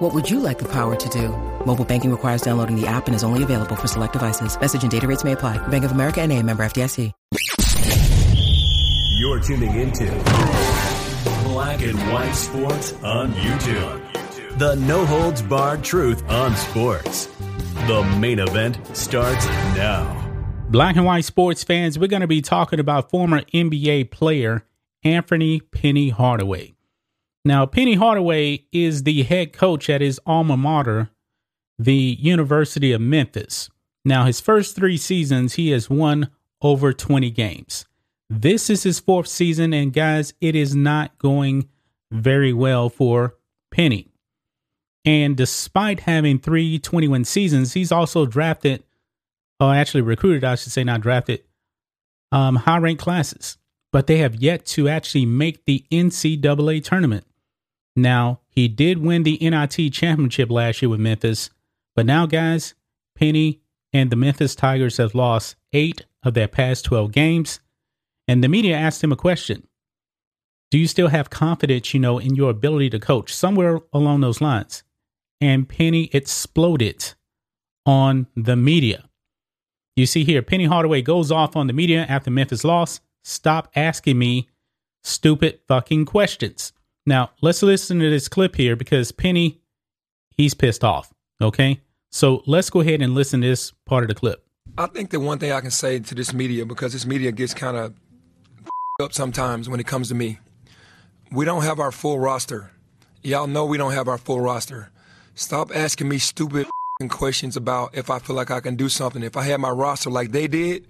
What would you like the power to do? Mobile banking requires downloading the app and is only available for select devices. Message and data rates may apply. Bank of America and a member FDIC. You're tuning into Black and White Sports on YouTube. The no holds barred truth on sports. The main event starts now. Black and white sports fans, we're going to be talking about former NBA player Anthony Penny Hardaway. Now, Penny Hardaway is the head coach at his alma mater, the University of Memphis. Now, his first three seasons, he has won over 20 games. This is his fourth season, and guys, it is not going very well for Penny. And despite having three 21 seasons, he's also drafted, or actually recruited, I should say, not drafted, um, high ranked classes. But they have yet to actually make the NCAA tournament. Now, he did win the NIT championship last year with Memphis, but now, guys, Penny and the Memphis Tigers have lost eight of their past 12 games. And the media asked him a question Do you still have confidence, you know, in your ability to coach? Somewhere along those lines. And Penny exploded on the media. You see here, Penny Hardaway goes off on the media after Memphis lost. Stop asking me stupid fucking questions. Now, let's listen to this clip here because Penny, he's pissed off. Okay. So let's go ahead and listen to this part of the clip. I think the one thing I can say to this media, because this media gets kind of up sometimes when it comes to me. We don't have our full roster. Y'all know we don't have our full roster. Stop asking me stupid questions about if I feel like I can do something. If I had my roster like they did,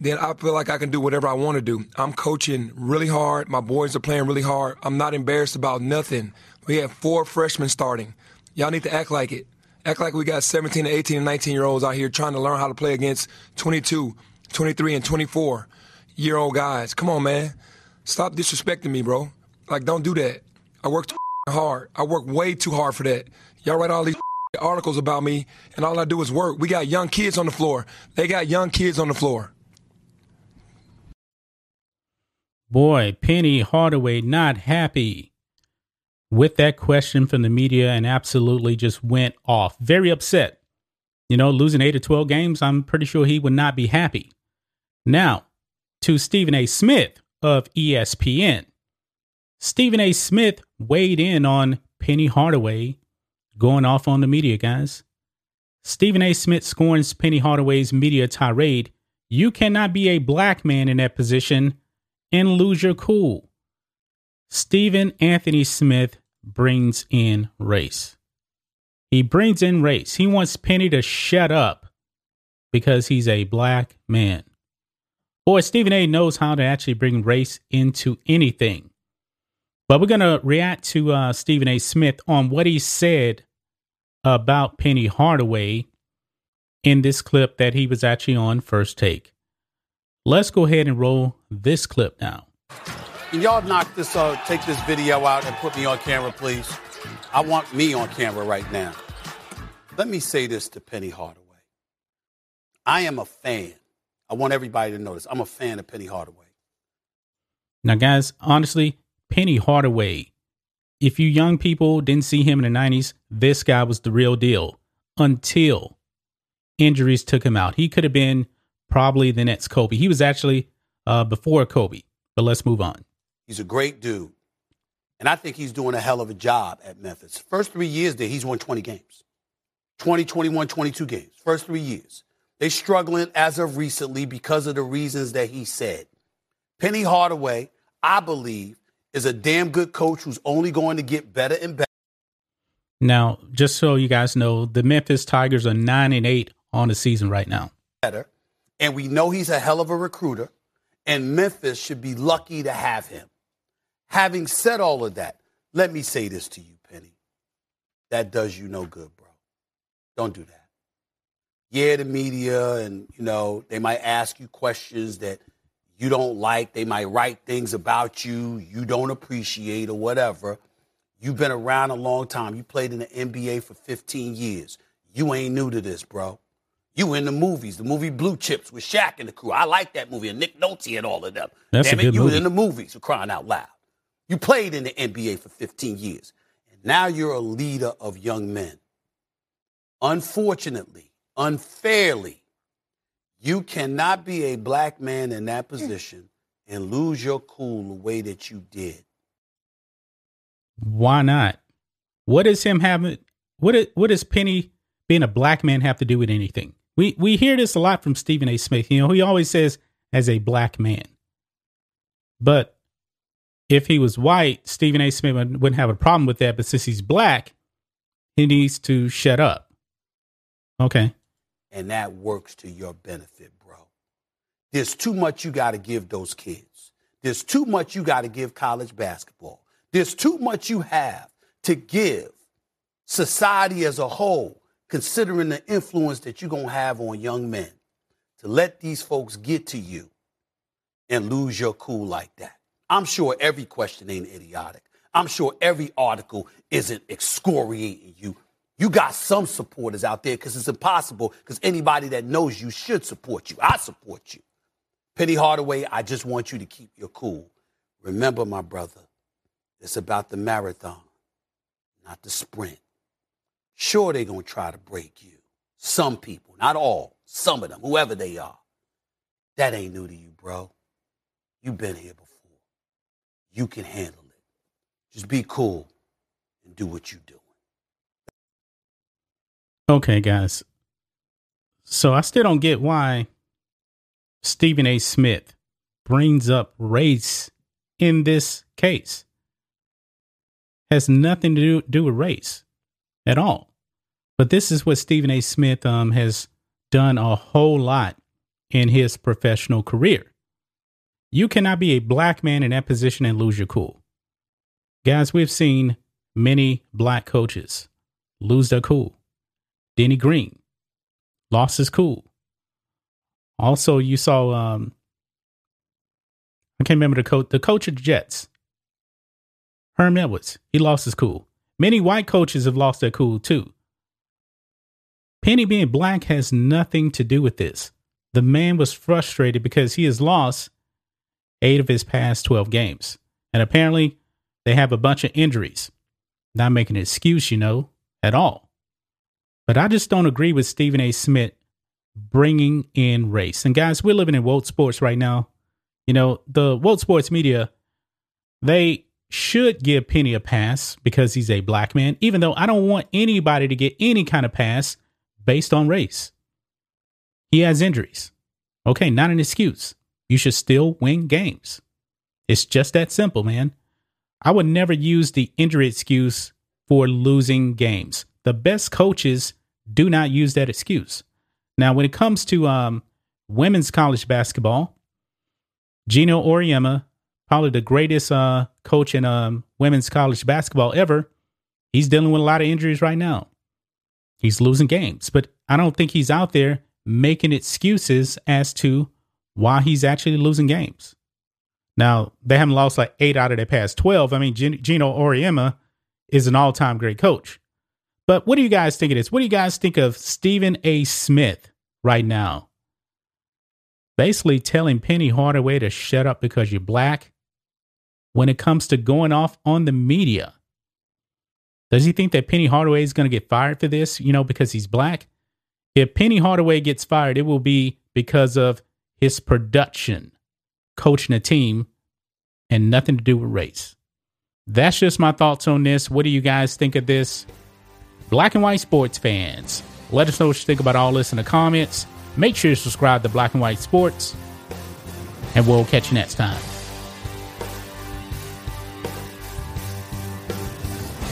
then I feel like I can do whatever I want to do. I'm coaching really hard. My boys are playing really hard. I'm not embarrassed about nothing. We have four freshmen starting. Y'all need to act like it. Act like we got 17 18 and 19 year olds out here trying to learn how to play against 22, 23, and 24 year old guys. Come on, man. Stop disrespecting me, bro. Like, don't do that. I work too hard. I work way too hard for that. Y'all write all these articles about me, and all I do is work. We got young kids on the floor. They got young kids on the floor. Boy, Penny Hardaway not happy with that question from the media and absolutely just went off. Very upset. You know, losing 8 or 12 games, I'm pretty sure he would not be happy. Now, to Stephen A. Smith of ESPN. Stephen A. Smith weighed in on Penny Hardaway going off on the media, guys. Stephen A. Smith scorns Penny Hardaway's media tirade. You cannot be a black man in that position and lose your cool. Stephen Anthony Smith brings in race. He brings in race. He wants Penny to shut up because he's a black man. Boy, Stephen A knows how to actually bring race into anything. But we're going to react to uh, Stephen A. Smith on what he said about Penny Hardaway in this clip that he was actually on First Take. Let's go ahead and roll this clip now. Can y'all knock this, uh, take this video out and put me on camera, please? I want me on camera right now. Let me say this to Penny Hardaway. I am a fan I want everybody to know this. I'm a fan of Penny Hardaway. Now, guys, honestly, Penny Hardaway, if you young people didn't see him in the 90s, this guy was the real deal until injuries took him out. He could have been probably the next Kobe. He was actually uh, before Kobe, but let's move on. He's a great dude. And I think he's doing a hell of a job at Memphis. First three years there, he's won 20 games 20, 21, 22 games. First three years. They're struggling as of recently because of the reasons that he said. Penny Hardaway, I believe, is a damn good coach who's only going to get better and better. Now, just so you guys know, the Memphis Tigers are 9 and 8 on the season right now. Better. And we know he's a hell of a recruiter, and Memphis should be lucky to have him. Having said all of that, let me say this to you, Penny. That does you no good, bro. Don't do that yeah, the media and, you know, they might ask you questions that you don't like, they might write things about you you don't appreciate or whatever. You've been around a long time. You played in the NBA for 15 years. You ain't new to this, bro. You in the movies, the movie Blue Chips with Shaq and the crew. I like that movie, and Nick Nolte and all of them. That's Damn a it, good you movie. in the movies, for crying out loud. You played in the NBA for 15 years. And now you're a leader of young men. Unfortunately, unfairly, you cannot be a black man in that hmm. position and lose your cool the way that you did. Why not? What does him having? What is, what does Penny being a black man have to do with anything? We we hear this a lot from Stephen A. Smith. You know, he always says as a black man. But if he was white, Stephen A. Smith wouldn't wouldn't have a problem with that. But since he's black, he needs to shut up. Okay. and that works to your benefit, bro. There's too much you got to give those kids. There's too much you got to give college basketball. There's too much you have to give society as a whole, considering the influence that you're going to have on young men to let these folks get to you and lose your cool like that. I'm sure every question ain't idiotic. I'm sure every article isn't excoriating you. You got some supporters out there because it's impossible because anybody that knows you should support you. I support you. Penny Hardaway, I just want you to keep your cool. Remember, my brother, it's about the marathon, not the sprint. Sure, they're going to try to break you. Some people, not all, some of them, whoever they are. That ain't new to you, bro. You've been here before. You can handle it. Just be cool and do what you do. Okay, guys. So I still don't get why Stephen A. Smith brings up race in this case. Has nothing to do, do with race at all. But this is what Stephen A. Smith um, has done a whole lot in his professional career. You cannot be a black man in that position and lose your cool. Guys, we've seen many black coaches lose their cool. Denny Green lost his cool. Also, you saw um I can't remember the coach the coach of the Jets. Herm Edwards. He lost his cool. Many white coaches have lost their cool too. Penny being black has nothing to do with this. The man was frustrated because he has lost eight of his past 12 games. And apparently, they have a bunch of injuries. Not making an excuse, you know, at all. But I just don't agree with Stephen A. Smith bringing in race. And guys, we're living in woke sports right now. You know, the woke sports media, they should give Penny a pass because he's a black man, even though I don't want anybody to get any kind of pass based on race. He has injuries. Okay, not an excuse. You should still win games. It's just that simple, man. I would never use the injury excuse for losing games. The best coaches do not use that excuse. Now, when it comes to um, women's college basketball, Geno Auriemma, probably the greatest uh, coach in um, women's college basketball ever, he's dealing with a lot of injuries right now. He's losing games, but I don't think he's out there making excuses as to why he's actually losing games. Now, they haven't lost like eight out of their past 12. I mean, Gin- Geno Auriemma is an all time great coach. But what do you guys think of this? What do you guys think of Stephen A. Smith right now? Basically telling Penny Hardaway to shut up because you're black when it comes to going off on the media. Does he think that Penny Hardaway is going to get fired for this, you know, because he's black? If Penny Hardaway gets fired, it will be because of his production, coaching a team, and nothing to do with race. That's just my thoughts on this. What do you guys think of this? Black and white sports fans, let us know what you think about all this in the comments. Make sure you subscribe to Black and White Sports, and we'll catch you next time.